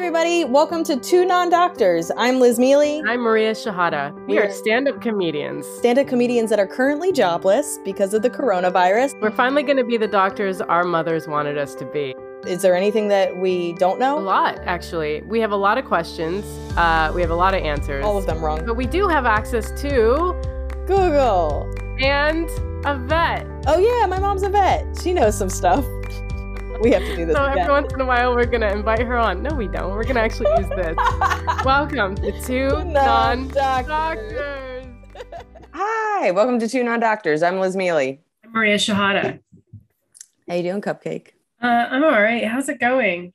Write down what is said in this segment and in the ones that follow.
everybody. Welcome to Two Non Doctors. I'm Liz Miele. I'm Maria Shehata. We are stand up comedians. Stand up comedians that are currently jobless because of the coronavirus. We're finally going to be the doctors our mothers wanted us to be. Is there anything that we don't know? A lot, actually. We have a lot of questions, uh, we have a lot of answers. All of them wrong. But we do have access to Google and a vet. Oh, yeah, my mom's a vet. She knows some stuff. We have to do this. So again. every once in a while, we're gonna invite her on. No, we don't. We're gonna actually use this. Welcome to two non-doctors. Hi, welcome to Two Non Doctors. I'm Liz Miele. I'm Maria Shehata. How you doing, Cupcake? Uh, I'm all right. How's it going?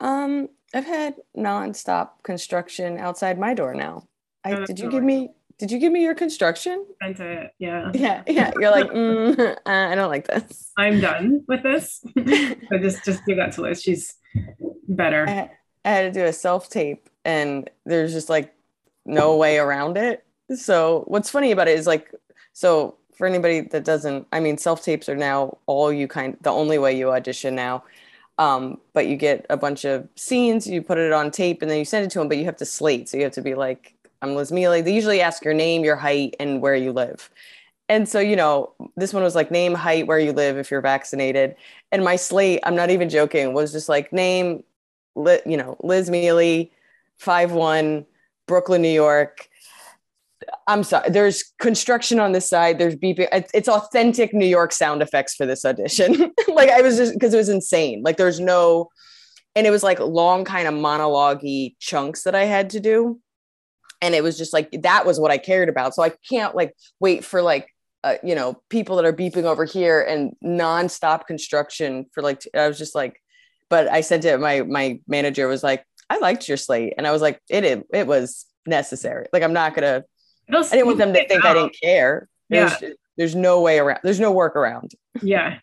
Um, I've had nonstop construction outside my door now. I, Oh, did you give me? Did you give me your construction? Sent it. Yeah. Yeah, yeah. You're like, mm, uh, I don't like this. I'm done with this. so just just give that to Liz. She's better. I had, I had to do a self tape, and there's just like no way around it. So what's funny about it is like, so for anybody that doesn't, I mean, self tapes are now all you kind, the only way you audition now. Um, but you get a bunch of scenes, you put it on tape, and then you send it to them. But you have to slate, so you have to be like, I'm Liz Miele. They usually ask your name, your height, and where you live. And so, you know, this one was like name, height, where you live if you're vaccinated. And my slate, I'm not even joking, was just like name, li- you know, Liz Miele, five one, Brooklyn, New York. I'm sorry. There's construction on this side. There's beeping. It's, authentic New York sound effects for this audition. like I was just because it was insane. Like there's no, and it was like long kind of monologue chunks that I had to do, and it was just like that was what I cared about. So I can't like wait for like uh, you know people that are beeping over here and nonstop construction for like I was just like, but I sent it. My my manager was like, I liked your slate, and I was like, it it, it was necessary. Like I'm not gonna. It'll I didn't want them to think I didn't care. There's, there's no way around. There's no work around. Yeah.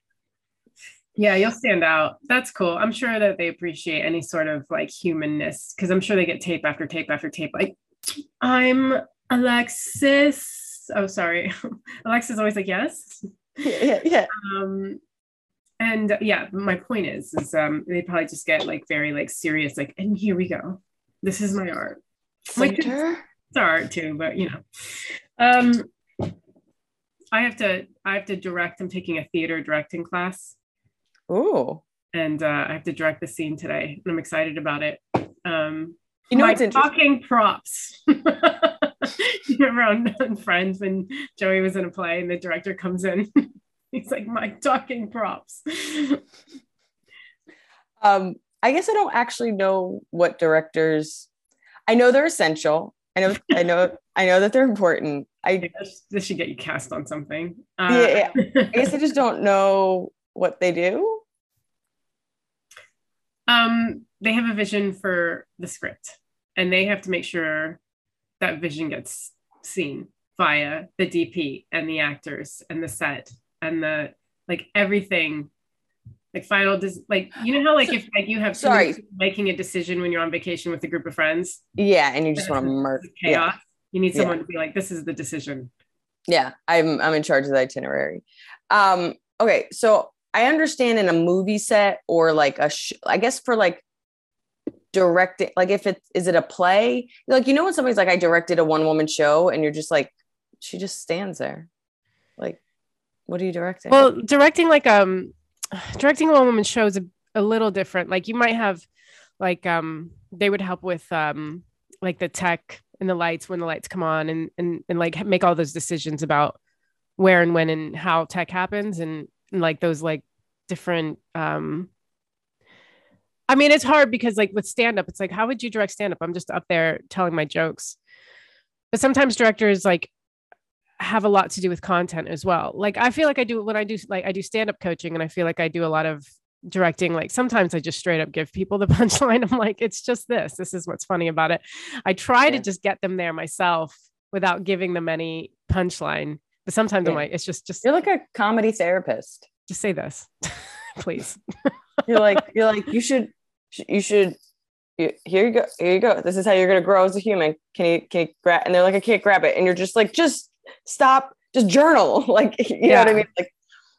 Yeah, you'll stand out. That's cool. I'm sure that they appreciate any sort of like humanness because I'm sure they get tape after tape after tape. Like, I'm Alexis. Oh, sorry. Alexis is always like, yes. Yeah, yeah, yeah. um and uh, yeah my point is is um they probably just get like very like serious like and here we go this is my art Like, it's art too but you know um i have to i have to direct i'm taking a theater directing class Oh. and uh, i have to direct the scene today and i'm excited about it um You know my what's talking props you remember on, friends when joey was in a play and the director comes in he's like my talking props Um, I guess I don't actually know what directors. I know they're essential. I know. I know. I know that they're important. I this, this should get you cast on something uh, Yeah, I guess I just don't know what they do. um they have a vision for the script and they have to make sure that vision gets seen via the dp and the actors and the set and the like everything like final des- like you know how like if like you have Sorry. making a decision when you're on vacation with a group of friends Yeah, and you just want to murder. chaos Yeah, you need Yeah. someone to be like this is the decision yeah. I'm I'm in charge of the itinerary. Um. Okay, so I understand in a movie set or like a, sh- I guess for like directing, like if it is it a play? Like you know when somebody's like I directed a one woman show and you're just like she just stands there, like what are you directing? Well, directing like um, directing a one woman show is a, a little different. Like you might have, like um, they would help with um, like the tech and the lights when the lights come on and and and like make all those decisions about where and when and how tech happens and, and like those like different um I mean, it's hard because like with stand up, it's like, how would you direct stand up? I'm just up there telling my jokes. But sometimes directors like have a lot to do with content as well. Like I feel like I do when I do like I do stand up coaching and I feel like I do a lot of directing like sometimes I just straight up give people the punchline. I'm like it's just this. This is what's funny about it. I try Yeah. to just get them there myself without giving them any punchline. But sometimes I'm like it's just just you're like a comedy therapist. just say this. Please. You're like you're like you should you should here you go here you go this is how you're gonna grow as a human can you can you grab and they're like i can't grab it and you're just like just stop just journal like you know what i mean like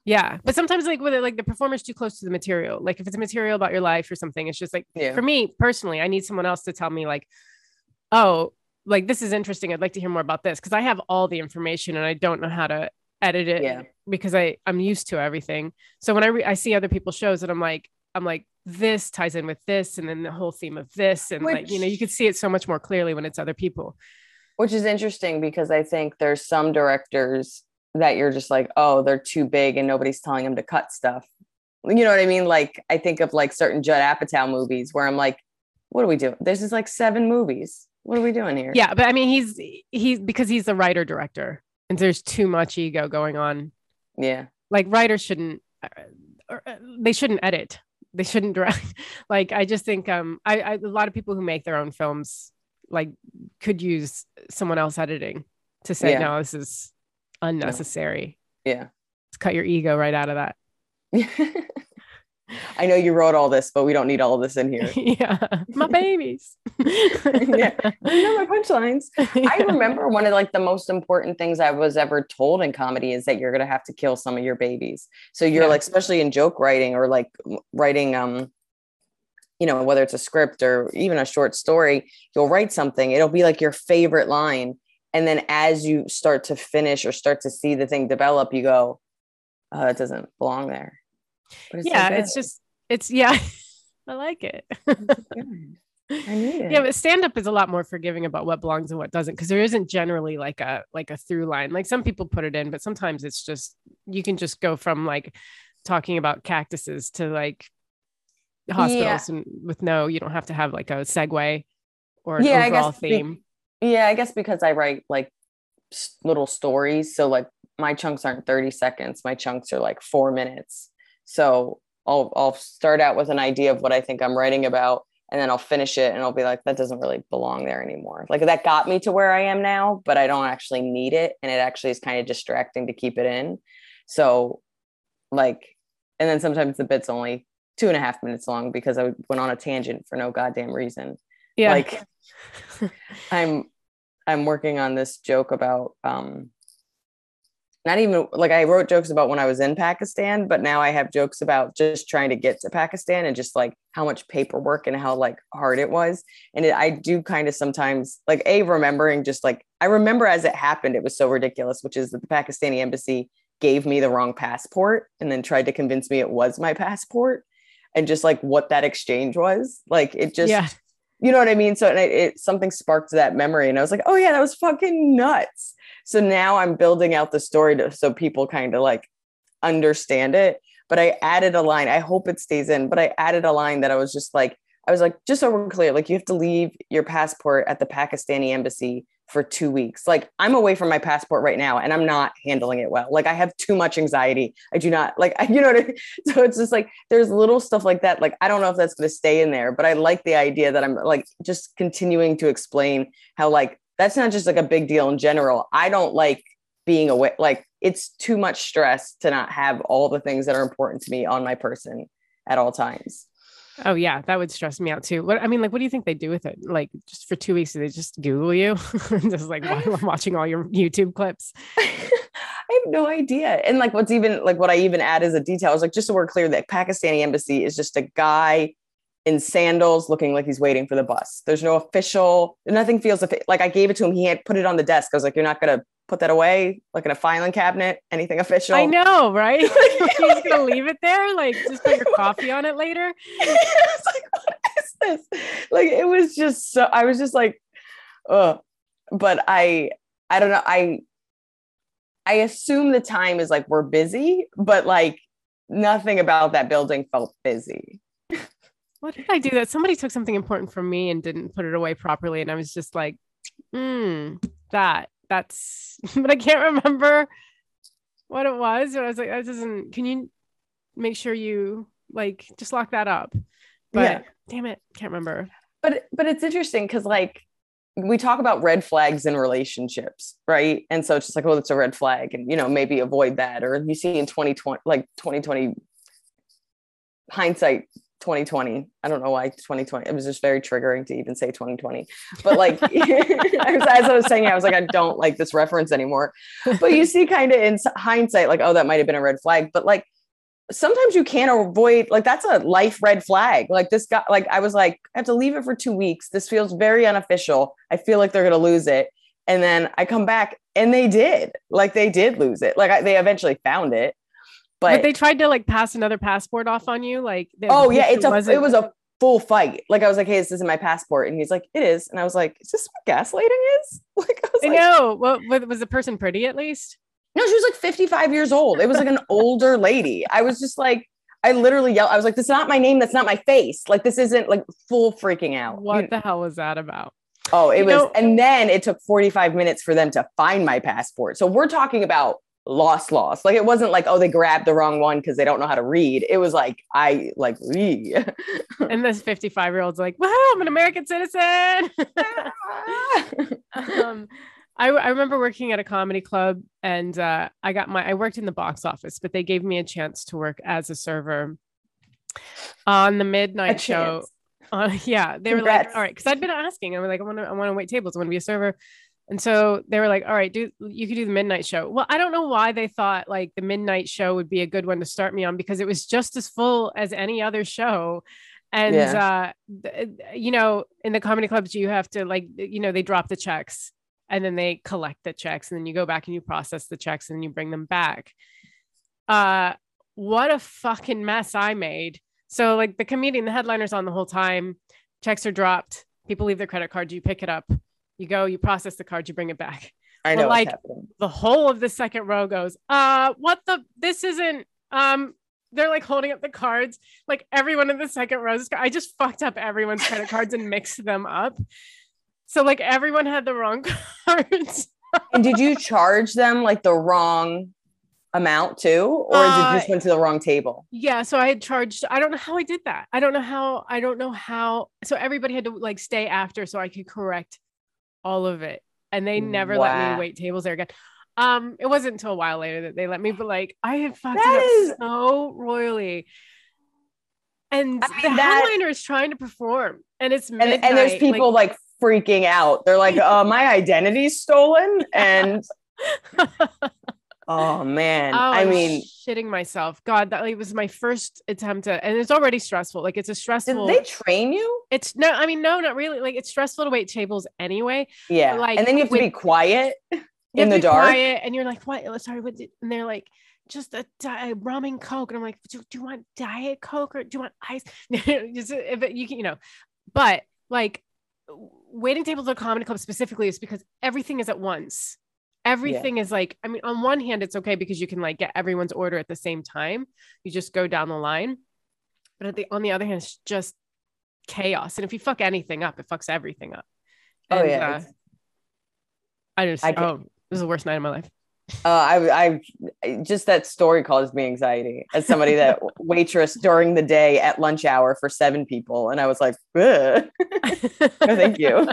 Yeah, but sometimes like with it, like the performer's too close to the material. Like if it's a material about your life or something, it's just like Yeah. for me personally, I need someone else to tell me like, oh, like this is interesting. I'd like to hear more about this because I have all the information and I don't know how to edit it Yeah. because I I'm used to everything. So when I re- I see other people's shows and I'm like I'm like this ties in with this and then the whole theme of this and like you know you can see it so much more clearly when it's other people. which is interesting because I think there's some directors that you're just like, oh, they're too big and nobody's telling them to cut stuff. You know what I mean? Like I think of like certain Judd Apatow movies where I'm like, what are we doing? This is like seven movies. What are we doing here? Yeah, but I mean he's he's because he's the writer director and there's too much ego going on Yeah. like writers shouldn't uh, or, uh, they shouldn't edit they shouldn't direct like i just think um I, I a lot of people who make their own films like could use someone else editing to say Yeah. no this is unnecessary Yeah. Cut your ego right out of that I know you wrote all this, but we don't need all of this in here. yeah my babies yeah. You know my punchlines. I remember one of like the most important things I was ever told in comedy is that you're gonna have to kill some of your babies. So you're Yeah. like, especially in joke writing or like writing, um, you know, whether it's a script or even a short story, you'll write something. It'll be like your favorite line, and then as you start to finish or start to see the thing develop, you go, "Oh, it doesn't belong there." So yeah it's just it's yeah i like it I need it. yeah but stand up is a lot more forgiving about what belongs and what doesn't because there isn't generally like a like a through line like some people put it in but sometimes it's just you can just go from like talking about cactuses to like hospitals and with no you don't have to have like a segue or Yeah, I overall guess be- theme Yeah, I guess because I write like little stories. So like my chunks aren't 30 seconds. My chunks are like four minutes. So I'll I'll start out with an idea of what I think I'm writing about, and then I'll finish it and I'll be like, that doesn't really belong there anymore. Like that got me to where I am now, but I don't actually need it. And it actually is kind of distracting to keep it in. So like, and then sometimes the bit's only two and a half minutes long because I went on a tangent for no goddamn reason yeah like i'm i'm working on this joke about um not even like i wrote jokes about when i was in pakistan but now i have jokes about just trying to get to pakistan and just like how much paperwork and how like hard it was and it, i do kind of sometimes like a remembering just like i remember as it happened it was so ridiculous which is that the pakistani embassy gave me the wrong passport and then tried to convince me it was my passport and just like what that exchange was like it just yeah you know what I mean? So it, it something sparked that memory, and I was like, oh yeah, that was fucking nuts. So now I'm building out the story to, so people kind of like understand it. But I added a line. I hope it stays in. But I added a line that I was just like, I was like, just so we're clear, like you have to leave your passport at the Pakistani embassy for two weeks. Like I'm away from my passport right now, and I'm not handling it well. Like I have too much anxiety. I do not like, you know what I mean? So it's just like there's little stuff like that. Like I don't know if that's going to stay in there, but I like the idea that I'm like just continuing to explain how like that's not just like a big deal in general. I don't like being away. Like it's too much stress to not have all the things that are important to me on my person at all times. oh yeah that would stress me out too what i mean like what do you think they do with it like just for two weeks do they just google you just like while i'm watching all your youtube clips I have no idea. And like what's even like what I even add as a detail is like just so we're clear that Pakistani embassy is just a guy in sandals looking like he's waiting for the bus. There's no official, nothing feels like I gave it to him. He had put it on the desk. I was like, you're not gonna put that away, like in a filing cabinet, anything official. i know right you're just gonna leave it there like just put your coffee on it later it's like, what is this? Like it was just so I was just like, uh but I I don't know. I I assume the time is like we're busy, but like nothing about that building felt busy. What did i do that somebody took something important from me and didn't put it away properly and i was just like hmm that that's but i can't remember what it was and i was like that doesn't can you make sure you like just lock that up but Yeah. damn it can't remember But but it's interesting because like we talk about red flags in relationships, right? And so it's just like, oh, it's a red flag, and you know, maybe avoid that. Or you see in 2020, like 2020 hindsight 2020. I don't know why 2020. It was just very triggering to even say 2020. But like as I was saying, I was like, I don't like this reference anymore. But you see, kind of in hindsight, like, oh, that might have been a red flag. But like sometimes you can't avoid like that's a life red flag. Like this guy, like I was like, I have to leave it for two weeks. This feels very unofficial. I feel like they're gonna lose it. And then I come back and they did. Like they did lose it. Like I, they eventually found it. But, but, they tried to like pass another passport off on you. Like, oh yeah, it's a wasn't... it was a full fight. Like I was like, hey, this isn't my passport, and he's like, it is, and I was like, is this what gaslighting is? Like I was I like, know. Well, was the person pretty at least? No, she was like 55 years old. It was like an older lady. I was just like, I literally yelled. I was like, "This is not my name. That's not my face. Like this isn't like full freaking out." What you, the hell was that about? Oh, it you was, know, and then it took 45 minutes for them to find my passport. So we're talking about lost lost. Like it wasn't like oh they grabbed the wrong one because they don't know how to read. It was like i like we and this 55 year old's like wow i'm an american citizen. Um, I, I remember working at a comedy club and uh, i got my i worked in the box office but they gave me a chance to work as a server on the midnight show. uh, yeah they Congrats. were like all right because i'd been asking. I was like i want to i want to wait tables. I want to be a server and so they were like, all right, do you could do the midnight show. Well, I don't know why they thought like the midnight show would be a good one to start me on because it was just as full as any other show. And yeah. uh, you know, in the comedy clubs, you have to like, you know, they drop the checks and then they collect the checks and then you go back and you process the checks and you bring them back. Uh what a fucking mess I made. So like the comedian, the headliner's on the whole time, checks are dropped, people leave their credit cards, you pick it up you go, you process the card, you bring it back. I know. But like the whole of the second row goes, uh, what the? This isn't. Um, they're like holding up the cards. Like everyone in the second row, I just fucked up everyone's credit cards and mixed them up. So like everyone had the wrong cards. and did you charge them like the wrong amount too or uh, did you just went to the wrong table yeah so i had charged i don't know how i did that i don't know how i don't know how so everybody had to like stay after so i could correct all of it. And they never wow. let me wait tables there again. Um, it wasn't until a while later that they let me, but like I had fucked that it up so royally. And I mean, the that, headliner is trying to perform, and it's midnight. And, and there's people like, like freaking out. They're like, "Uh, my identity's stolen," and Oh man. Oh, I mean shitting myself. God, that like, was my first attempt to and it's already stressful. Like it's a stressful Did they train you? It's no, I mean, no, not really. Like it's stressful to wait tables anyway. Yeah. like and then you have to be quiet in the dark. Quiet and you're like, what? Sorry, what did, and they're like, just a, a rum and coke. And I'm like, do, do, you want diet coke or do you want ice? just uh, if it, you can, you know, but like waiting tables at comedy club specifically is because everything is at once everything yeah. is like i mean on one hand it's okay because you can like get everyone's order at the same time. You just go down the line. But the, on the other hand it's just chaos. And if you fuck anything up it fucks everything up. Oh, and, oh yeah uh, i just I oh this is the worst night of my life. Uh, I, I just that story caused me anxiety as somebody that waitress during the day at lunch hour for seven people, and I was like, no, thank you.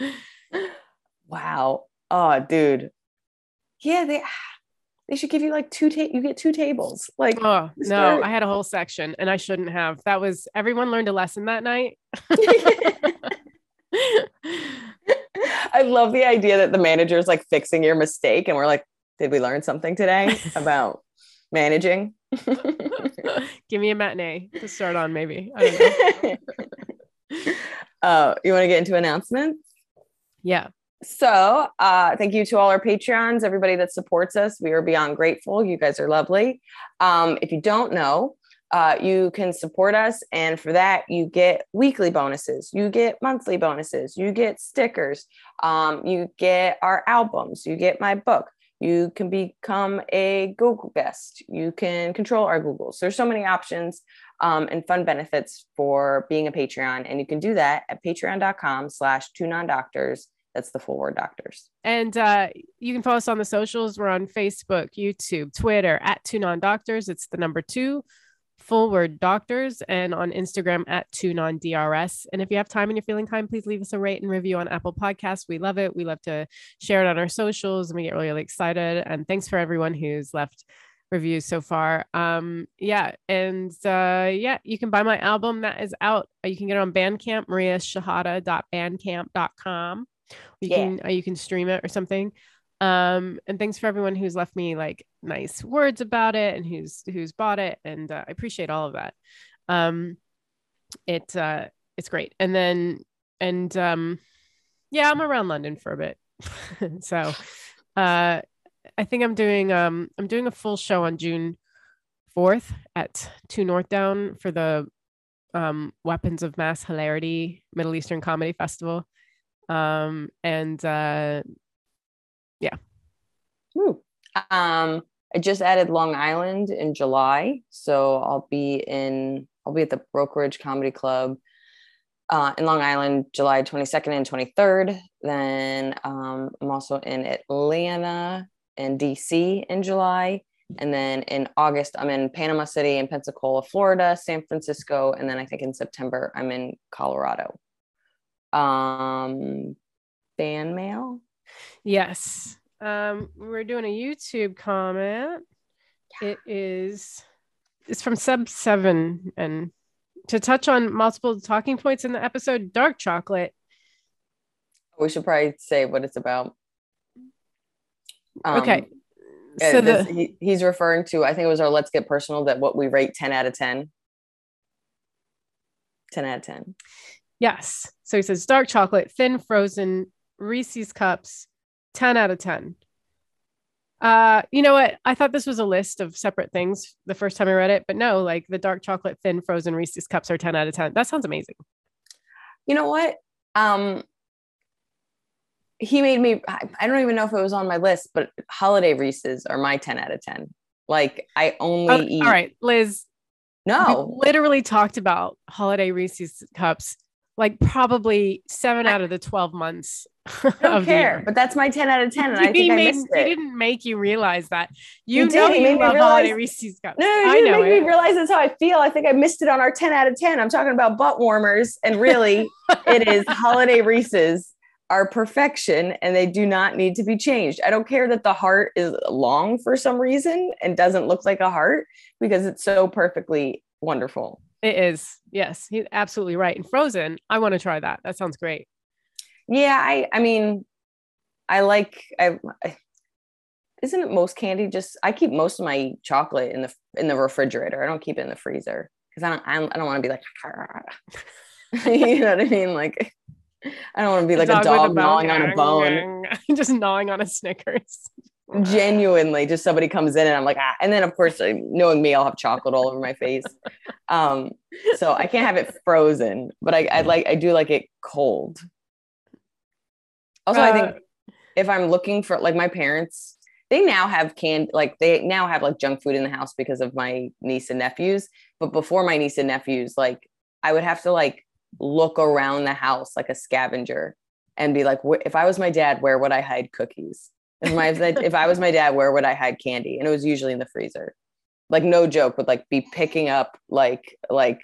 Wow. Oh, dude. Yeah, they they should give you like two ta- you get two tables. Like oh no, I had a whole section and I shouldn't have. That was everyone learned a lesson that night. I love the idea that the manager is like fixing your mistake and we're like, did we learn something today about managing? Give me a matinee to start on, maybe. uh, you want to get into announcements? Yeah. So, uh, thank you to all our Patreons, everybody that supports us. We are beyond grateful. You guys are lovely. Um, if you don't know, uh, you can support us. And for that, you get weekly bonuses, you get monthly bonuses, you get stickers, um, you get our albums, you get my book. You can become a Google guest. You can control our Googles. There's so many options um, and fun benefits for being a Patreon. And you can do that at patreon.com slash two non-doctors that's the full word doctors. And uh, you can follow us on the socials. We're on Facebook, YouTube, Twitter at two non doctors. It's the number two full word doctors and on Instagram at two non DRS. And if you have time and you're feeling kind, please leave us a rate and review on Apple Podcasts. We love it. We love to share it on our socials and we get really, really excited. And thanks for everyone who's left reviews so far. Um, yeah, and uh, yeah, you can buy my album that is out. You can get it on Bandcamp, mariashehata.bandcamp.com. You Yeah. can you can stream it or something. Um, and thanks for everyone who's left me like nice words about it and who's who's bought it, and uh, I appreciate all of that. Um, it uh, it's great. And then and um, yeah, I'm around London for a bit, so uh I think I'm doing um I'm doing a full show on June 4th at 2Northdown for the um Weapons of Mass Hilarity Middle Eastern Comedy Festival. Um and uh Woo. Um, I just added Long Island in July, so I'll be in. I'll be at the Brokerage Comedy Club uh, in Long Island, July 22nd and 23rd. Then um, I'm also in Atlanta and DC in July. And then in August, I'm in Panama City and Pensacola, Florida, San Francisco. And then I think in September, I'm in Colorado. Um, fan mail. yes. Um we're doing a YouTube comment. It is it's from Sub 7 and to touch on multiple talking points in the episode dark chocolate We should probably say what it's about. Um, okay so this- the he, he's referring to, I think it was our Let's Get Personal, that what we rate 10 out of 10. 10 out of 10. Yes. So he says dark chocolate, thin frozen, Reese's cups, 10 out of 10. Uh, you know what? I thought this was a list of separate things the first time I read it, but no, like the dark chocolate, thin frozen Reese's cups are 10 out of 10. That sounds amazing. You know what? Um, he made me, I, don't even know if it was on my list, but holiday Reese's are my 10 out of 10. Like I only Oh, eat. all right, Liz. No, We literally talked about holiday Reese's cups like probably seven I- out of the 12 months. I don't of the care, year. but that's my 10 out of 10. And I think I made, missed he it. didn't make you realize that. You did. know He you love holiday Reese's cups. No, I you didn't make it. me realize that's how I feel. I think I missed it on our 10 out of 10. I'm talking about butt warmers, and really, it is holiday Reese's are perfection and they do not need to be changed. I don't care that the heart is long for some reason and doesn't look like a heart because it's so perfectly wonderful. It is. Yes, he's absolutely right. And Frozen, I want to try that. That sounds great. Yeah, I I mean, I like I, I isn't it most candy just I keep most of my chocolate in the in the refrigerator. I don't keep it in the freezer because I don't I don't, don't want to be like you know what I mean like I don't want to be like a with dog gnawing on a bone. Just gnawing on a Snickers. Genuinely, just somebody comes in and I'm like, ah. and then of course, uh, knowing me, I'll have chocolate all over my face. Um, so I can't have it frozen, but I, I like, I do like it cold. Also, I think Uh, if I'm looking for like my parents, they now have canned like they now have like junk food in the house because of my niece and nephews. But before my niece and nephews, like I would have to like look around the house like a scavenger and be like, "Wh- if I was my dad, where would I hide cookies? If my if I was my dad, where would I hide candy? And it was usually in the freezer. Like no joke, would like be picking up like like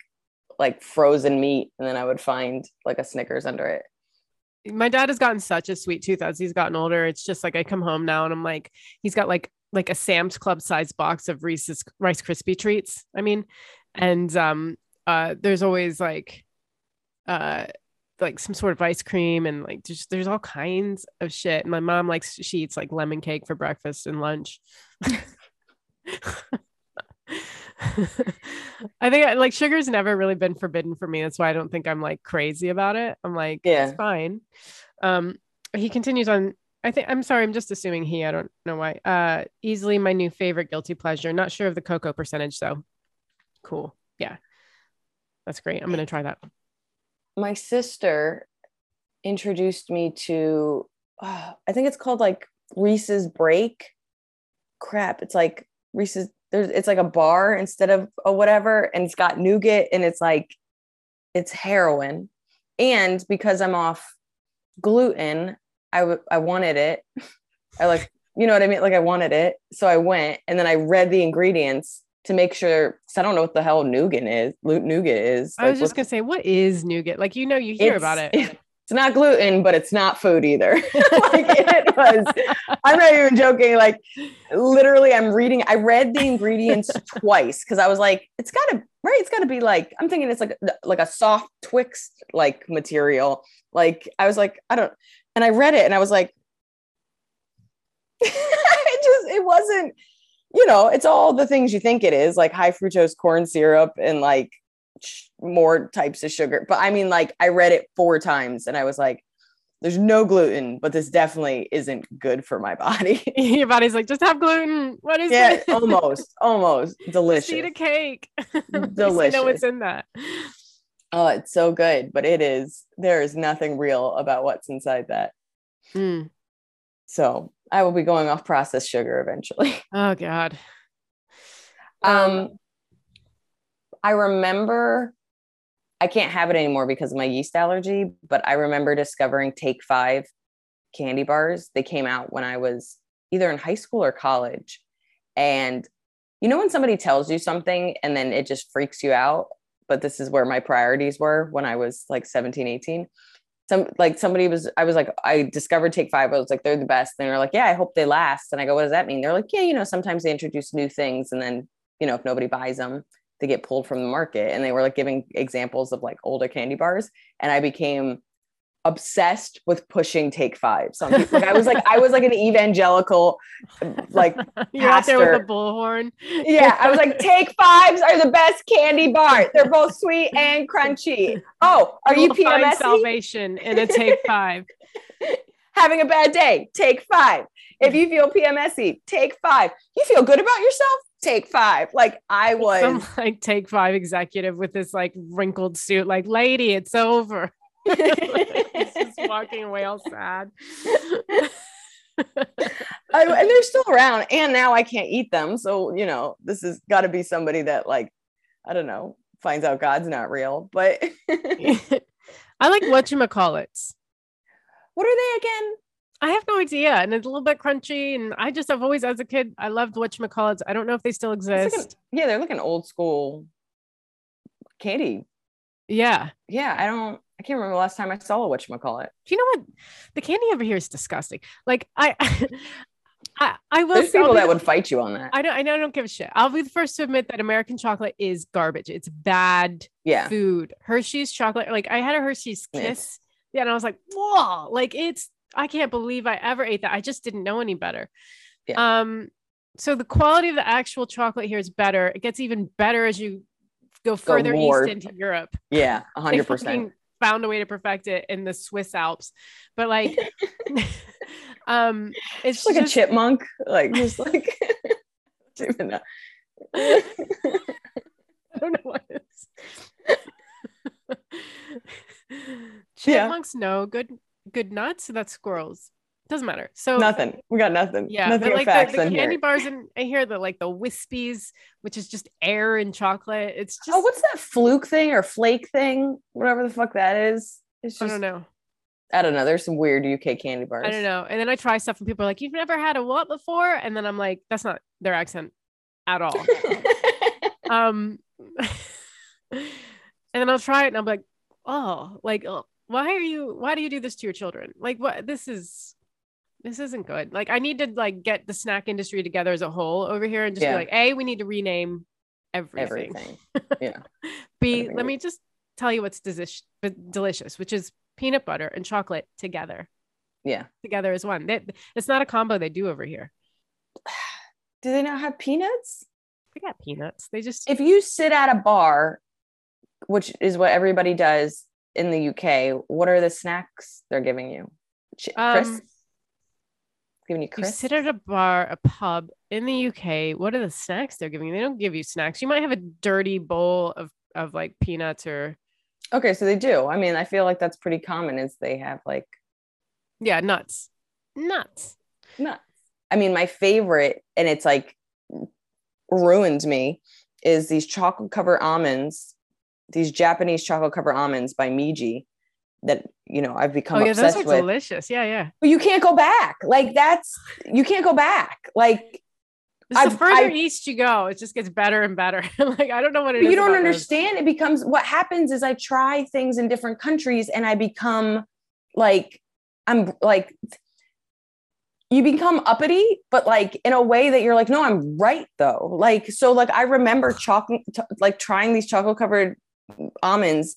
like frozen meat, and then I would find like a Snickers under it. my dad has gotten such a sweet tooth as he's gotten older. It's just like I come home now and I'm like, he's got like like a Sam's Club size box of Reese's Rice Krispie treats. I mean, and um uh there's always like uh like some sort of ice cream and like just there's all kinds of shit. My mom likes she eats like lemon cake for breakfast and lunch. I think like sugar's never really been forbidden for me. That's why I don't think I'm like crazy about it. I'm like, Yeah. it's fine. Um, he continues on. I think I'm sorry. I'm just assuming he. I don't know why. Uh, easily my new favorite guilty pleasure. Not sure of the cocoa percentage though. Cool. Yeah, that's great. I'm gonna try that. My sister introduced me to uh, I think it's called like Reese's Break. Crap, it's like Reese's there's it's like a bar instead of a whatever and it's got nougat and it's like it's heroin. And because I'm off gluten, I w- I wanted it. I like you know what I mean? Like I wanted it. So I went and then I read the ingredients to make sure cuz I don't know what the hell nougat is. Nougat is. I was just gonna say, what is nougat? Like you know, you hear about it. it's it's not gluten, but it's not food either. like it was, I'm not even joking. Like literally, I'm reading, I read the ingredients twice because I was like, it's gotta, right? It's gotta be like, I'm thinking it's like like a soft Twix like material. Like I was like, I don't, and I read it and I was like, it just, it wasn't, you know, it's all the things you think it is, like high fructose corn syrup and like more types of sugar. But I mean, like, I read it four times and I was like, there's no gluten, but this definitely isn't good for my body. Your body's like, just have gluten. What is yeah, it? almost, almost delicious. Just eat a cake. Delicious. know what's in that. Oh, it's so good, but it is. There is nothing real about what's inside that. Mm. So I will be going off processed sugar eventually. Oh God. Um, I remember I can't have it anymore because of my yeast allergy, but I remember discovering Take Five candy bars. They came out when I was either in high school or college. And you know, when somebody tells you something and then it just freaks you out, but this is where my priorities were when I was like 17, 18. Some like somebody was, I was like, I discovered Take Five. I was like, they're the best. And they're like, yeah, I hope they last. And I go, what does that mean? They're like, yeah, you know, sometimes they introduce new things and then, you know, if nobody buys them, they get pulled from the market and they were like giving examples of like older candy bars and i became obsessed with pushing take fives on people. Like I was like I was like an evangelical like You're out there with a bullhorn. yeah, I was like take fives are the best candy bar. They're both sweet and crunchy. Oh, are you PMS? salvation in a take five. Having a bad day? Take 5. If you feel PMSy, take 5. You feel good about yourself? Take 5. Like I was Some like take five executive with this like wrinkled suit, like lady, it's over. He's just walking away all sad. I, oh, and they're still around and now i can't eat them so you know this has got to be somebody that like i don't know finds out god's not real but I like whatchamacallits. what are they again I have no idea. And it's a little bit crunchy. And I just, I've always, as a kid, I loved whatchamacallits. I don't know if they still It's like exist. yeah they're like an old school candy yeah. yeah i don't i can't remember the last time i saw a whatchamacallit Do you know what? The candy over here is disgusting. Like, I, I, I will there's people that the- would fight you on that I don't, I don't, I don't give a shit. I'll be the first to admit that American chocolate is garbage. It's bad yeah food. Hershey's chocolate, like I had a Hershey's kiss. Yeah. And I was like, whoa, like it's, I can't believe I ever ate that. I just didn't know any better. Yeah. Um, so the quality of the actual chocolate here is better. It gets even better as you go further more. east into Europe. yeah 100% fucking found a way to perfect it in the Swiss Alps. But like, um, it's it's like a chipmunk like just like I don't even know. I don't know what it is. Yeah. Chipmunks, no. Good good nuts. That's squirrels. Doesn't matter. So nothing we got nothing yeah, nothing like the, the candy here bars and I hear that like the wispies, which is just air and chocolate. It's just oh what's that fluke thing or flake thing whatever the fuck that is it's just I don't know. I don't know. There's some weird UK candy bars. I don't know. And then I try stuff and people are like, You've never had a what before? And then I'm like, that's not their accent at all. um and then I'll try it and I'm like, oh, like oh, why are you why do you do this to your children? Like what this is this isn't good. Like I need to like get the snack industry together as a whole over here and just Yeah. be like, A, we need to rename everything. Everything. Yeah. B, Everything let me just tell you what's delicious, delicious, which is peanut butter and chocolate together, Yeah. together as one. That it's not a combo they do over here. Do they not have peanuts? They got peanuts. They just If you sit at a bar, which is what everybody does in the UK, what are the snacks they're giving you? Ch- Um, crisps? You You crisps? sit at a bar, a pub in the UK. What are the snacks they're giving you? They don't give you snacks. You might have a dirty bowl of of like peanuts or okay, so they do. I mean, I feel like that's pretty common. Is they have like yeah, nuts. Nuts. nuts. I mean, my favorite, and it's like ruined me, is these chocolate covered almonds, these Japanese chocolate covered almonds by Miji that you know I've become oh yeah, those are with. delicious. Yeah, yeah. But you can't go back. Like that's you can't go back. Like the further I've- east you go, it just gets better and better. like I don't know what it you don't about those. understand. It becomes what happens is I try things in different countries and I become like I'm like you become uppity, but like in a way that you're like, no, I'm right though. Like, so like I remember chocolate, like trying these chocolate covered almonds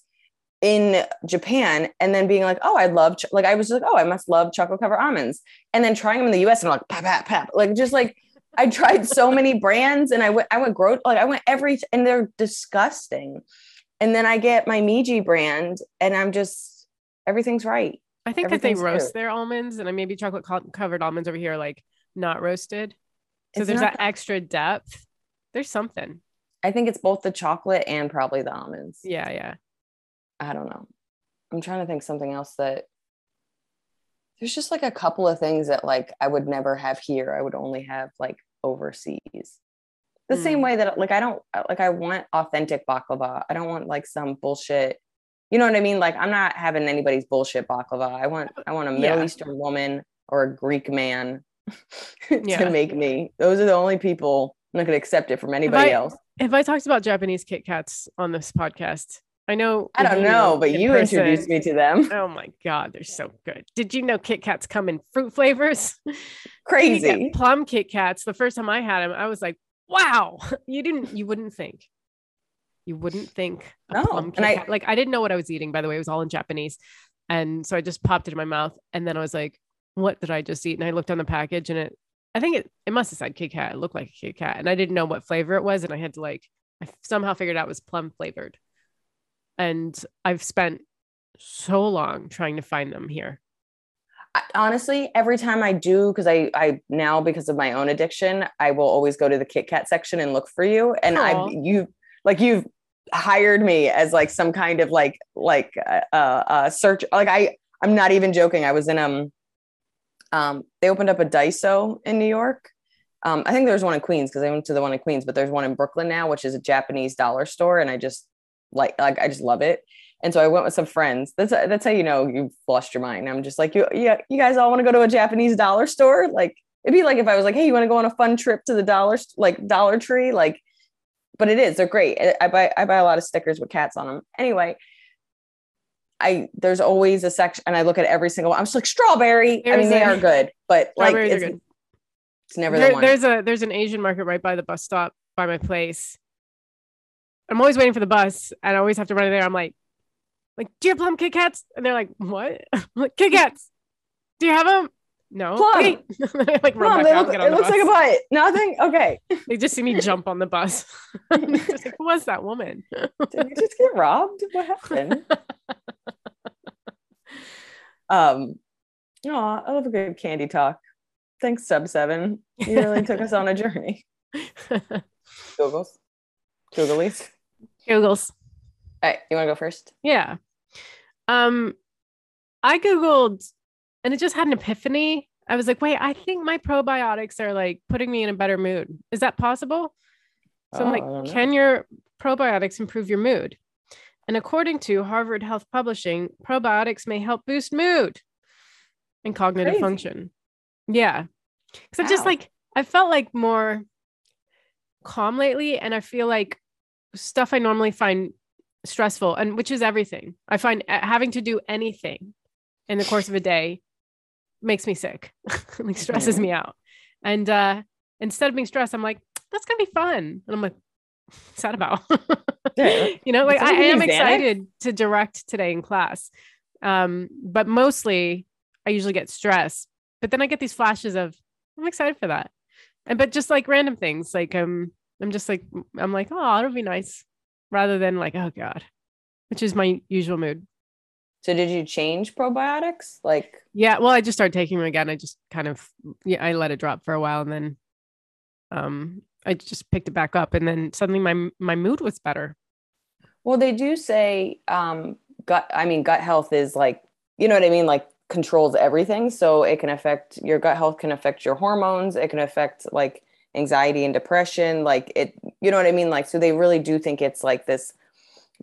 in Japan and then being like, oh, I love, ch-. like, I was like, oh, I must love chocolate covered almonds. And then trying them in the US and I'm like, pap, pap, pap. Like, just like, I tried so many brands and I went, I went grow, like, I went every, and they're disgusting. And then I get my Meiji brand and I'm just, everything's right. I think that they roast good. their almonds, and I maybe chocolate co- covered almonds over here, are, like not roasted. So It's there's that extra depth. There's something. I think it's both the chocolate and probably the almonds. Yeah, yeah. I don't know. I'm trying to think something else that there's just like a couple of things that like I would never have here. I would only have like overseas. The same Mm. way that like I don't like I want authentic baklava. I don't want like some bullshit. You know what I mean? Like I'm not having anybody's bullshit baklava. I want I want a Middle Yeah. Eastern woman or a Greek man to Yeah. make me. Those are the only people I'm not gonna accept it from anybody I- else. Have I talked about Japanese Kit Kats on this podcast? I know. I don't know, but in you person- introduced me to them. Oh my god, they're so good. Did you know Kit Kats come in fruit flavors? Crazy. plum Kit Kats. The first time I had them, I was like, "Wow!" You didn't. You wouldn't think. You wouldn't think. A No, plum Kit I- Kat- like I didn't know what I was eating. By the way, it was all in Japanese, and so I just popped it in my mouth, and then I was like, "What did I just eat?" And I looked on the package, and it. I think it. It must have said Kit Kat. It looked like a Kit Kat, and I didn't know what flavor it was, and I had to like. I somehow figured out it was plum flavored, and I've spent so long trying to find them here. I- honestly every time i do because i i now because of my own addiction i will always go to the kit kat section and look for you. And i you like you've hired me as like some kind of like like uh, uh search like i i'm not even joking. I was in um um they opened up a daiso in new york. Um i think there's one in queens because i went to the one in queens but there's one in brooklyn now which is a japanese dollar store. And i just like like i just love it and so I went with some friends. That's that's how you know you've lost your mind. I'm just like, you, yeah, you guys all want to go to a Japanese dollar store? Like it'd be like if I was like, hey, you want to go on a fun trip to the dollar like Dollar Tree? Like, but it is. They're great. I- I buy I buy a lot of stickers with cats on them. Anyway, I there's always a section, and I look at every single one. I'm just like strawberry. I mean, There's they a- are good, but like it's, good. it's never There- the one. there's a there's an Asian market right by the bus stop by my place. I'm always waiting for the bus, and I always have to run in there. I'm like, like, do you have plum Kit Kats? And they're like, what? I'm like, Kit Kats. Do you have them? No. Plum. I like back they look- it looks like a bus. butt. Nothing. Okay. They just see me jump on the bus. just like, who was that woman? Did you just get robbed? What happened? um, oh, I love a good candy talk. Thanks, Sub Seven. You really took us on a journey. Googles, Googlies. Googles. All right, you want to go first? Yeah. Um, I googled, and it just had an epiphany. I was like, wait, I think my probiotics are like putting me in a better mood. Is that possible? So I'm Oh, I don't like, can your probiotics improve your mood? And according to Harvard Health Publishing, probiotics may help boost mood and cognitive Crazy. function. Yeah. Because I've just like, I felt like more calm lately. And I feel like stuff I normally find stressful, and which is everything, I find uh, having to do anything in the course of a day makes me sick, like stresses me out. And uh, instead of being stressed, I'm like, that's gonna be fun. And I'm like, sad about. You know, like I am excited to direct today in class. Um, but mostly I usually get stressed. But then I get these flashes of I'm excited for that. And but just like random things, like um, I'm just like I'm like, oh, it'll be nice, rather than like, oh God, which is my usual mood. So, did you change probiotics? Like, Yeah, well, I just started taking them again. I just kind of yeah, I let it drop for a while and then um I just picked it back up and then suddenly my my mood was better. well, they do say um, gut. I mean, gut health is like, you know what I mean? Like, controls everything. So, it can affect your gut health, can affect your hormones, it can affect like anxiety and depression. Like, it, you know what I mean? Like, so they really do think it's like this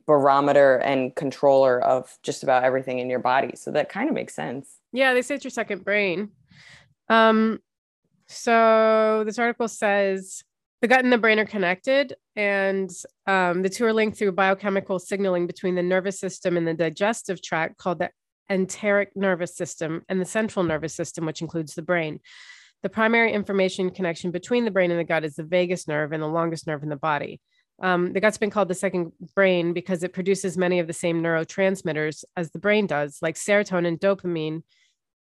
barometer and controller of just about everything in your body. So, that kind of makes sense. Yeah, they say it's your second brain. Um, so this article says the gut and the brain are connected, and um, the two are linked through biochemical signaling between the nervous system and the digestive tract called the enteric nervous system, and the central nervous system, which includes the brain. The primary information connection between the brain and the gut is the vagus nerve and the longest nerve in the body. Um, the gut's been called the second brain because it produces many of the same neurotransmitters as the brain does, like serotonin, dopamine,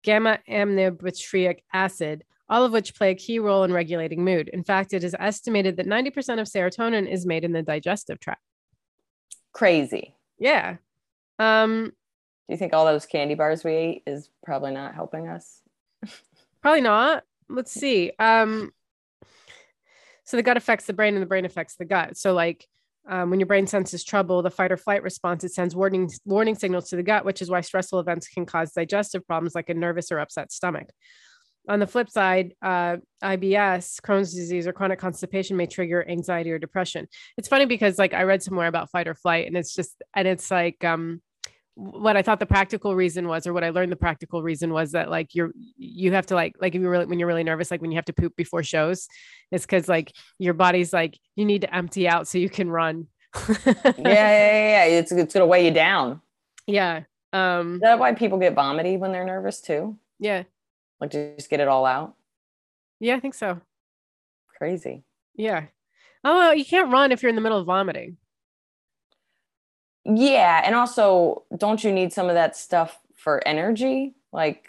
gamma aminobutyric acid, all of which play a key role in regulating mood. In fact, it is estimated that 90% of serotonin is made in the digestive tract. Crazy. Yeah. Um, Do you think all those candy bars we ate is probably not helping us? probably not. Let's see. Um, so the gut affects the brain and the brain affects the gut. So like um, when your brain senses trouble, the fight or flight response, it sends warning warning signals to the gut, which is why stressful events can cause digestive problems like a nervous or upset stomach. On the flip side, uh, IBS, Crohn's disease, or chronic constipation may trigger anxiety or depression. It's funny because like I read somewhere about fight or flight, and it's just and it's like um, what I thought the practical reason was, or what I learned the practical reason was that like you're you have to like like if you're really when you're really nervous, like when you have to poop before shows, it's because like your body's like you need to empty out so you can run. yeah, yeah, yeah, It's it's gonna weigh you down. Yeah. Um Is that why people get vomity when they're nervous too? Yeah. Like just get it all out. Yeah, I think so. Crazy. Yeah. Oh, you can't run if you're in the middle of vomiting. Yeah, and also, don't you need some of that stuff for energy? Like,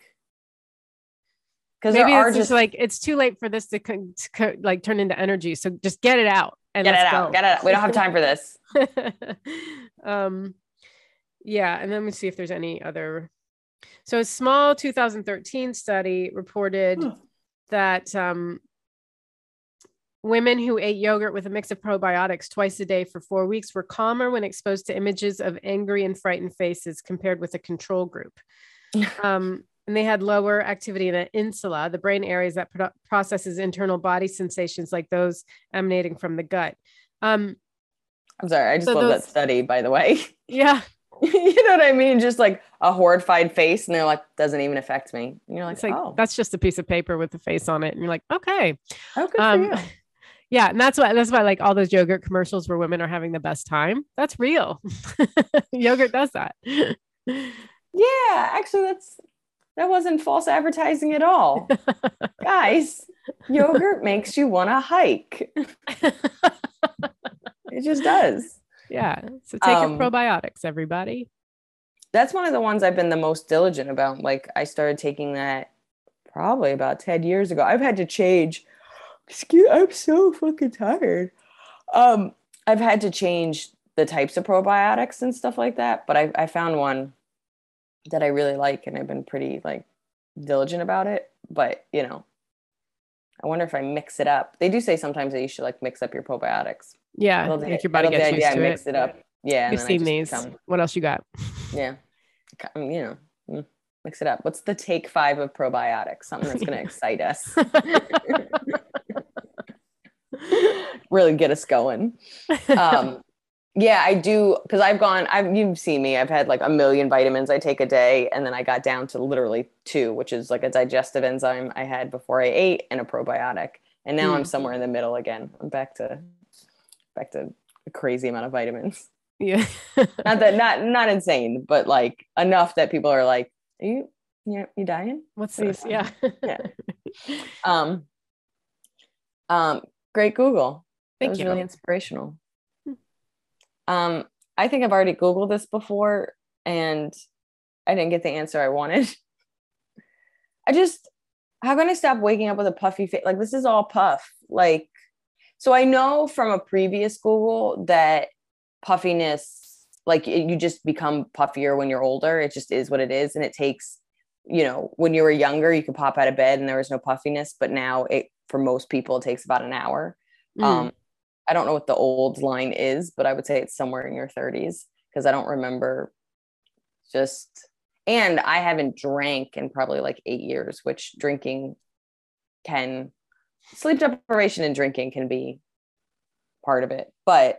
because maybe it's just, like it's too late for this to, co- to co- like turn into energy. So just get it out and get it out. Go. Get it out. We don't have time for this. um, yeah, and then let me see if there's any other. So a small 2013 study reported that um, Women who ate yogurt with a mix of probiotics twice a day for four weeks were calmer when exposed to images of angry and frightened faces compared with a control group. Um, and they had lower activity in the insula, the brain areas that pro- processes internal body sensations like those emanating from the gut. Um, I'm sorry, I just so love those, that study, by the way. Yeah. you know what I mean? Just like a horrified face, and they're like, doesn't even affect me. And you're like, like oh, that's just a piece of paper with the face on it. And you're like, okay. Oh, good um, for you yeah and that's why that's why like all those yogurt commercials where women are having the best time that's real. Yogurt does that. Yeah actually that's that wasn't false advertising at all. Guys yogurt makes you want to hike. It just does. Yeah so take um, your probiotics everybody. that's one of the ones i've been the most diligent about. Like i started taking that probably about 10 years ago. I've had to change excuse i'm so fucking tired. Um i've had to change the types of probiotics and stuff like that but i, I found one that i really like and i've been pretty like diligent about it but you know i wonder if i mix it up. They do say sometimes that you should like mix up your probiotics. Yeah make your body gets used to mix it, it up. Yeah you've seen these become, what else you got? Yeah you know mm, mix it up. What's the take five of probiotics? Something that's going to excite us really get us going. Um, yeah, I do because I've gone. I've you've seen me. I've had like a million vitamins I take a day, and then I got down to literally two, which is like a digestive enzyme I had before I ate and a probiotic, and now mm. I'm somewhere in the middle again. I'm back to back to a crazy amount of vitamins. Yeah, not that not not insane, but like enough that people are like, "Are you you you dying? What's what this?" Yeah, yeah. Um, um, great Google. Thank that was you. Really inspirational. Hmm. Um, I think I've already Googled this before, and I didn't get the answer I wanted. I just, how can I stop waking up with a puffy face? Like this is all puff. Like, so I know from a previous Google that puffiness, like you just become puffier when you're older. It just is what it is, and it takes you know, when you were younger, you could pop out of bed and there was no puffiness, but now it for most people it takes about an hour. Mm. Um, I don't know what the old line is, but I would say it's somewhere in your 30s because I don't remember just and I haven't drank in probably like eight years, which drinking can sleep deprivation and drinking can be part of it. But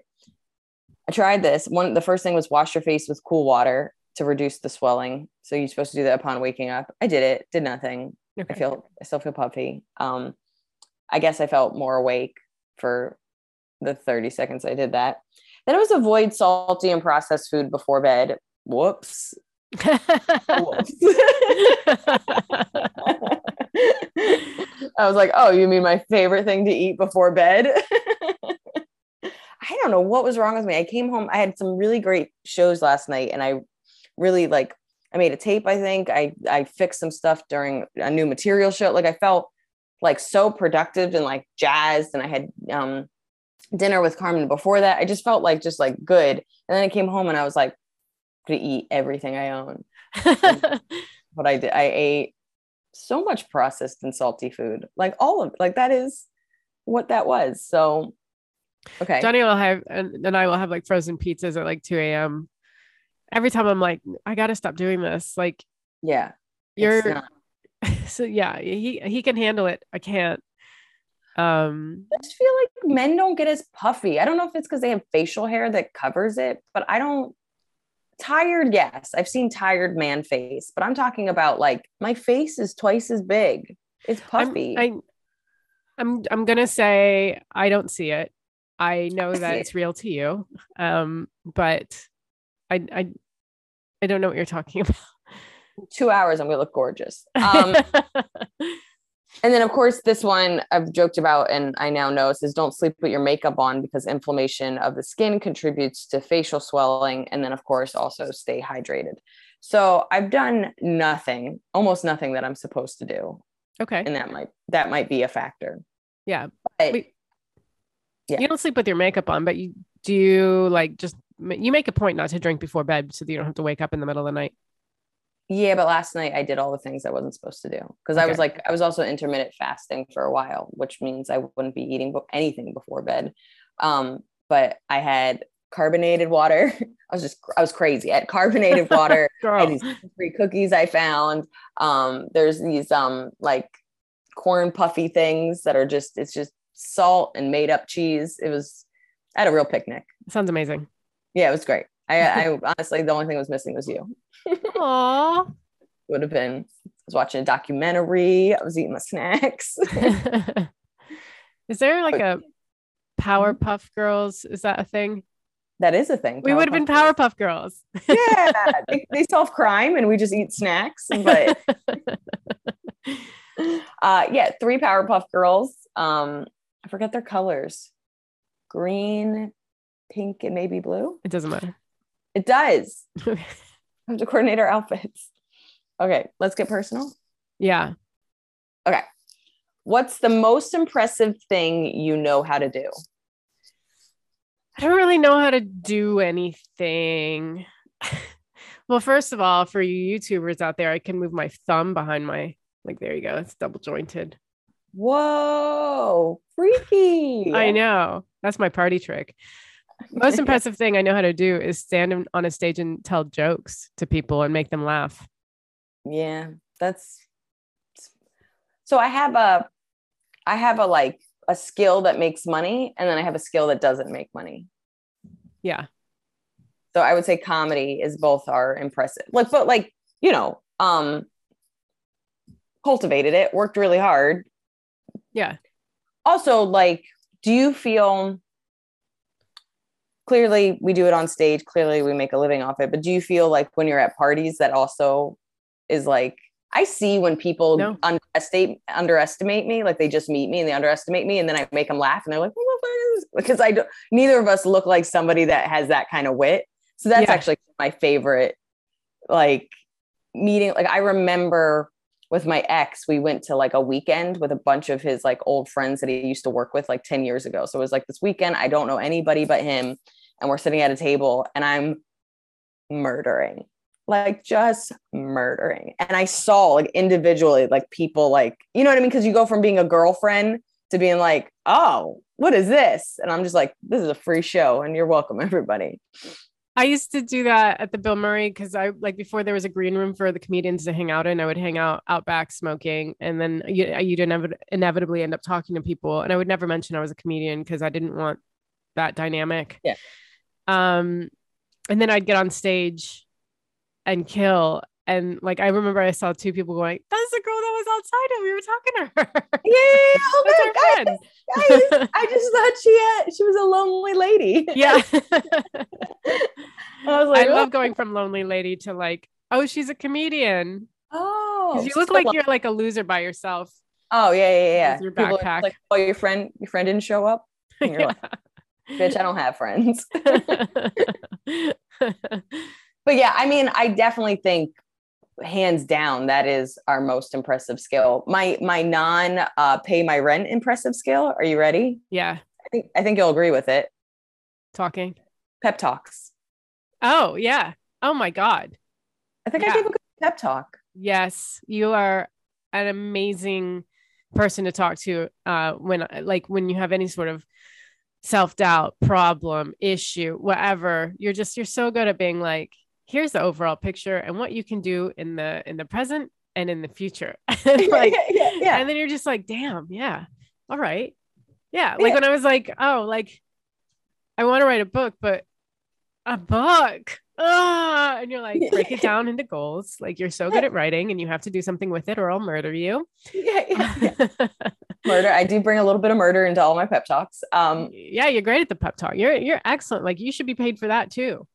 I tried this. One the first thing was wash your face with cool water to reduce the swelling. So you're supposed to do that upon waking up. I did it, did nothing. Okay. I feel I still feel puffy. Um, I guess I felt more awake for the 30 seconds I did that. Then it was avoid salty and processed food before bed. Whoops. I was like, oh, you mean my favorite thing to eat before bed? I don't know what was wrong with me. I came home, I had some really great shows last night, and I really like I made a tape, I think. I I fixed some stuff during a new material show. Like I felt like so productive and like jazzed. And I had um dinner with Carmen before that. I just felt like just like good. And then I came home and I was like, to eat everything I own. but I did, I ate so much processed and salty food, like all of like that is what that was. So, okay. Johnny will have, and, and I will have like frozen pizzas at like 2 a.m. Every time I'm like, I got to stop doing this. Like, yeah, you're, so yeah, he, he can handle it. I can't. Um, I just feel like men don't get as puffy. I don't know if it's because they have facial hair that covers it, but I don't tired yes i've seen tired man face but i'm talking about like my face is twice as big it's puffy i'm I, I'm, I'm gonna say i don't see it i know that it's real to you um but i i i don't know what you're talking about two hours i'm gonna look gorgeous. Um and then of course this one i've joked about and i now know says don't sleep with your makeup on because inflammation of the skin contributes to facial swelling and then of course also stay hydrated. So i've done nothing almost nothing that i'm supposed to do. Okay. And that might that might be a factor. Yeah. But, Wait, yeah. You don't sleep with your makeup on but you do you like just you make a point not to drink before bed so that you don't have to wake up in the middle of the night yeah, but last night I did all the things I wasn't supposed to do because okay. I was like, I was also intermittent fasting for a while, which means I wouldn't be eating anything before bed. Um, but I had carbonated water. I was just, I was crazy. I had carbonated water. I these free cookies I found. Um, there's these um like corn puffy things that are just, it's just salt and made up cheese. It was, I had a real picnic. Sounds amazing. Yeah, it was great. I, I honestly, the only thing was missing was you. Aww. Would have been. I was watching a documentary. I was eating my snacks. is there like a Powerpuff Girls? Is that a thing? That is a thing. we would have been Powerpuff Girls. yeah, they, they solve crime and we just eat snacks. But uh, yeah, three Powerpuff Girls. Um, I forget their colors: green, pink, and maybe blue. It doesn't matter. It does. have to coordinate our outfits. Okay, let's get personal. Yeah. Okay. What's the most impressive thing you know how to do? I don't really know how to do anything. well, first of all, for you YouTubers out there, I can move my thumb behind my like there you go. It's double jointed. Whoa, freaky. I know. That's my party trick most impressive thing I know how to do is stand on a stage and tell jokes to people and make them laugh. Yeah, that's so I have a I have a like a skill that makes money and then I have a skill that doesn't make money. Yeah. So I would say comedy is both are impressive. Like but like, you know, um cultivated it, worked really hard. Yeah. Also like do you feel clearly we do it on stage clearly we make a living off it but do you feel like when you're at parties that also is like i see when people no. underestimate underestimate me like they just meet me and they underestimate me and then i make them laugh and they're like because i don't neither of us look like somebody that has that kind of wit so that's yeah. actually my favorite like meeting like i remember with my ex, we went to like a weekend with a bunch of his like old friends that he used to work with like 10 years ago. So it was like this weekend, I don't know anybody but him. And we're sitting at a table and I'm murdering, like just murdering. And I saw like individually, like people like, you know what I mean? Cause you go from being a girlfriend to being like, oh, what is this? And I'm just like, this is a free show and you're welcome, everybody. I used to do that at the Bill Murray because I like before there was a green room for the comedians to hang out in. I would hang out out back smoking, and then you, you'd inev- inevitably end up talking to people. And I would never mention I was a comedian because I didn't want that dynamic. Yeah. Um, and then I'd get on stage and kill. And like I remember, I saw two people going, "That's the girl that was outside, and we were talking to her." Yeah, oh my god, guys, I just thought she had she was a lonely lady. Yeah. I was like, I love going from lonely lady to like, Oh, she's a comedian. Oh, you look so like you're like a loser by yourself. Oh yeah, yeah, yeah. your People backpack. Like, oh, your friend, your friend didn't show up. And you're like, bitch, I don't have friends. but yeah, I mean, I definitely think hands down that is our most impressive skill. My my non uh, pay my rent impressive skill. Are you ready? yeah, I think I think you'll agree with it. talking. Pep talks. Oh, yeah. Oh my God. I think Yeah. I gave a good pep talk. Yes, you are an amazing person to talk to uh when like when you have any sort of self-doubt, problem, issue, whatever. You're just you're so good at being like, here's the overall picture and what you can do in the in the present and in the future. And, like yeah, yeah, and then you're just like, damn, yeah. All right. Yeah. Like when I was like, oh, like I want to write a book, but a book. Ah, and you're like, break it down into goals. Like you're so good at writing and you have to do something with it or I'll murder you. yeah, yeah, yeah. Murder. I do bring a little bit of murder into all my pep talks. Um, yeah, you're great at the pep talk. You're you're excellent. Like you should be paid for that too.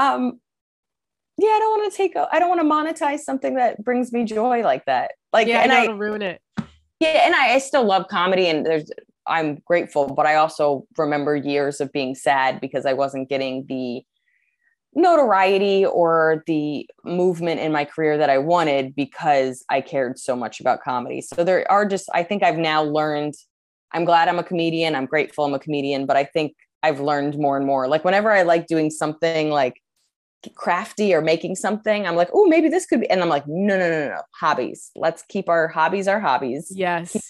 um, yeah, I don't want to take. I don't want to monetize something that brings me joy like that. Like, yeah, and I I, ruin it. yeah, and I, I still love comedy, and there's. I'm grateful, but I also remember years of being sad because I wasn't getting the notoriety or the movement in my career that I wanted because I cared so much about comedy. So there are just, I think I've now learned, I'm glad I'm a comedian. I'm grateful I'm a comedian, but I think I've learned more and more. Like whenever I like doing something like crafty or making something, I'm like, oh, maybe this could be. And I'm like, no, no, no, no. Hobbies. Let's keep our hobbies our hobbies Yes. keep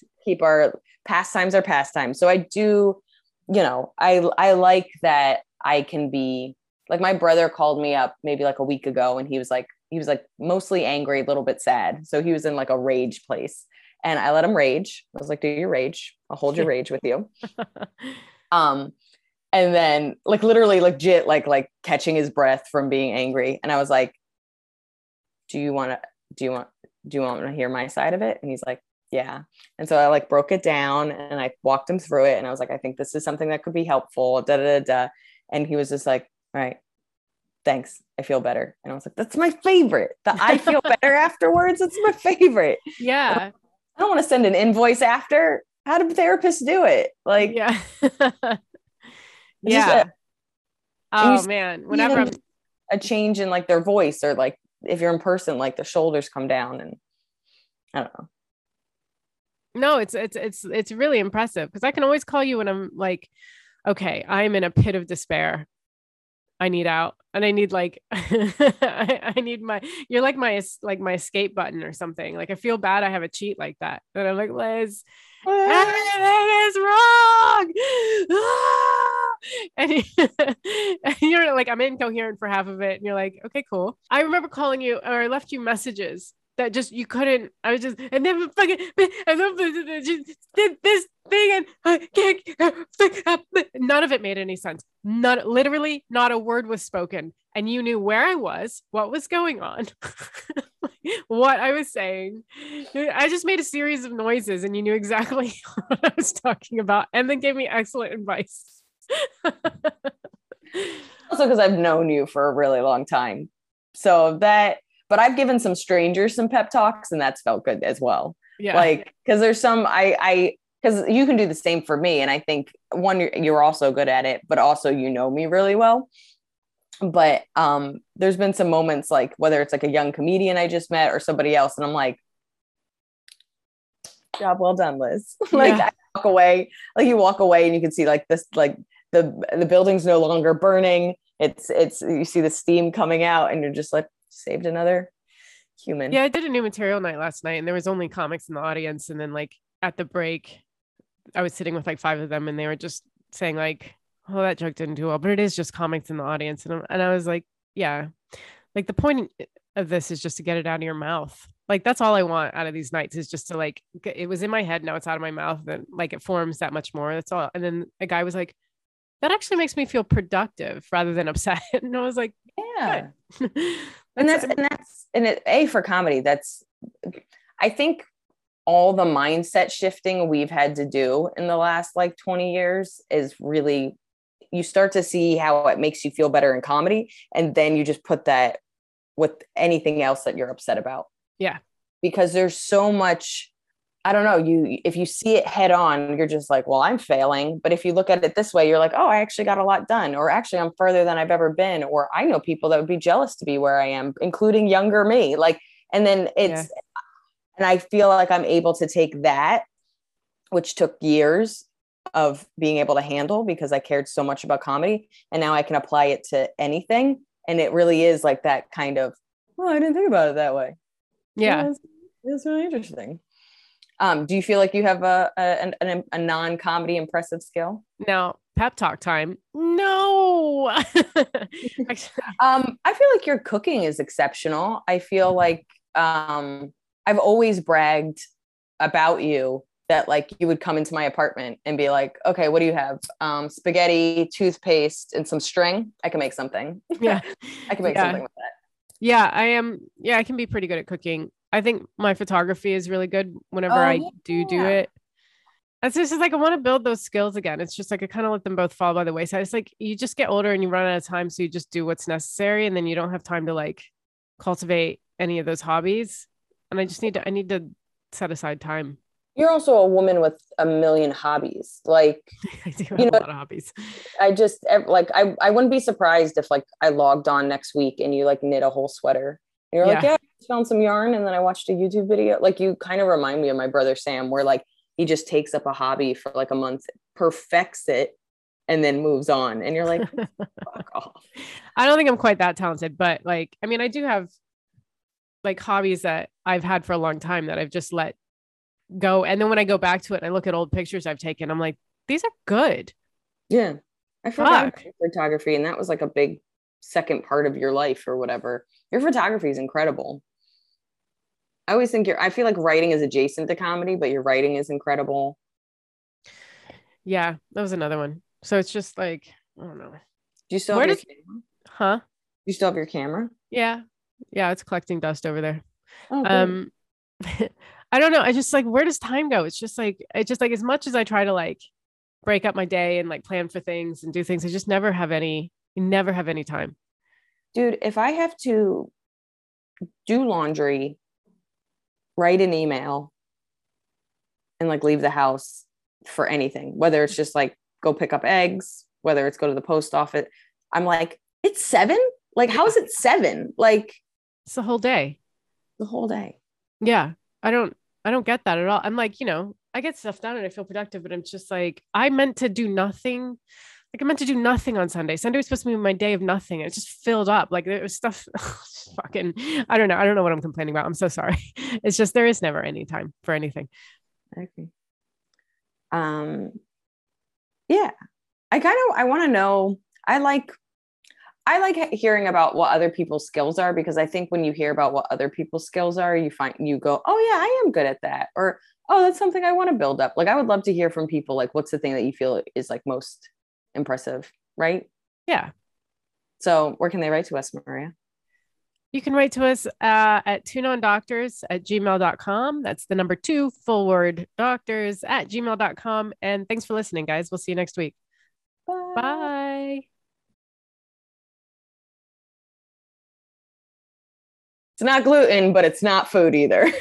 our pastimes our pastimes. So I do, you know, I I like that I can be like my brother called me up maybe like a week ago and he was like he was like mostly angry, a little bit sad. So he was in like a rage place. And I let him rage. I was like, do your rage. I'll hold your rage with you. Um and then like literally legit like like catching his breath from being angry. And I was like, do you want to do you want do you want to hear my side of it? And he's like, yeah. And so I like broke it down and I walked him through it. And I was like, I think this is something that could be helpful. Da da da. da. And he was just like, all right, thanks. I feel better. And I was like, that's my favorite. The I feel better afterwards. It's my favorite. yeah. I don't want to send an invoice after. How do therapists do it? Like, yeah. yeah. a- Oh man. Whenever I'm a change in like their voice or like if you're in person, like the shoulders come down and I don't know. No it's it's it's it's really impressive because i can always call you when i'm like okay i'm in a pit of despair. I need out and i need like I, I need my you're like my like my escape button or something. Like i feel bad i have a cheat like that. And i'm like liz everything is wrong. And, and you're like i'm incoherent for half of it. And you're like okay cool. I remember calling you or i left you messages that just you couldn't i was just and then fucking and then just did this thing and i can't none of it made any sense. None literally not a word was spoken. And you knew where i was what was going on what i was saying. I just made a series of noises and you knew exactly what i was talking about and then gave me excellent advice. Also because I've known you for a really long time. So that, but I've given some strangers some pep talks and that's felt good as well. yeah Like, because there's some, I, I, because you can do the same for me. And I think one, you're, you're also good at it, but also you know me really well. But um, there's been some moments like whether it's like a young comedian I just met or somebody else, and I'm like, job well done, Liz. like Yeah. I walk away, like you walk away and you can see like this, like the the building's no longer burning. It's it's you see the steam coming out, and you're just like saved another human. Yeah, I did a new material night last night and there was only comics in the audience. And then like at the break, I was sitting with like five of them and they were just saying like, oh, that joke didn't do well, but it is just comics in the audience. And, I'm- and I was like, yeah, like the point of this is just to get it out of your mouth. Like that's all I want out of these nights is just to like, get, it was in my head. Now it's out of my mouth and like it forms that much more. That's all. And then a guy was like, that actually makes me feel productive rather than upset. And I was like, yeah. and that's and that's and it, a for comedy that's i think all the mindset shifting we've had to do in the last like 20 years is really you start to see how it makes you feel better in comedy and then you just put that with anything else that you're upset about. Yeah. Because there's so much I don't know, you if you see it head on, you're just like, well, I'm failing. But if you look at it this way, you're like, oh, I actually got a lot done, or actually I'm further than I've ever been, or I know people that would be jealous to be where I am, including younger me. Like, and then it's yeah. and I feel like I'm able to take that, which took years of being able to handle because I cared so much about comedy. And now I can apply it to anything. And it really is like that kind of, oh, I didn't think about it that way. Yeah. yeah it's, it's really interesting. Um, do you feel like you have a a, a, a non comedy impressive skill? No, pep talk time. No. um, I feel like your cooking is exceptional. I feel like um, I've always bragged about you that like you would come into my apartment and be like, okay, what do you have? Um, spaghetti, toothpaste, and some string. I can make something. Yeah, I can make yeah. something with that. Yeah, I am. Yeah, I can be pretty good at cooking. I think my photography is really good whenever oh, I yeah. do do it. It's just like I want to build those skills again. It's just like I kind of let them both fall by the wayside. It's like you just get older and you run out of time, so you just do what's necessary, and then you don't have time to like cultivate any of those hobbies. And I just need to I need to set aside time. You're also a woman with a million hobbies. Like I do have you know, a lot of hobbies. I just like I I wouldn't be surprised if like I logged on next week and you like knit a whole sweater you're yeah. like, yeah, found some yarn and then I watched a YouTube video. Like you kind of remind me of my brother Sam, where like he just takes up a hobby for like a month, perfects it, and then moves on. And you're like, fuck off. I don't think I'm quite that talented, but like, I mean, I do have like hobbies that I've had for a long time that I've just let go. And then when I go back to it and I look at old pictures I've taken, I'm like, these are good. Yeah. I forgot photography, and that was like a big second part of your life or whatever. Your photography is incredible. I always think you're, I feel like writing is adjacent to comedy, but your writing is incredible. Yeah, that was another one. So it's just like, I don't know. Do you still Where have your camera? Huh? You still have your camera? Yeah. Yeah, it's collecting dust over there. Oh, um I don't know. I just like where does time go? It's just like it's just like as much as I try to like break up my day and like plan for things and do things, I just never have any never have any time dude, if I have to do laundry, write an email, and like leave the house for anything, whether it's just like go pick up eggs, whether it's go to the post office, I'm like, it's seven? Like, how is it seven? Like, it's the whole day. The whole day. Yeah. I don't, I don't get that at all. I'm like, you know, I get stuff done and I feel productive, but I'm just like, I meant to do nothing like I meant to do nothing on Sunday. Sunday was supposed to be my day of nothing. It just filled up. Like there was stuff fucking I don't know. I don't know what I'm complaining about. I'm so sorry. It's just there is never any time for anything. Agree. Um yeah. I kind of I want to know I like I like hearing about what other people's skills are because I think when you hear about what other people's skills are, you find you go, "Oh yeah, I am good at that." Or, "Oh, that's something I want to build up." Like I would love to hear from people like what's the thing that you feel is like most impressive, right? Yeah. So where can they write to us, Maria? You can write to us uh, at 2nondoctors at gmail.com. That's the number two, full word doctors at gmail.com. And thanks for listening, guys. We'll see you next week. Bye. Bye. It's not gluten, but it's not food either.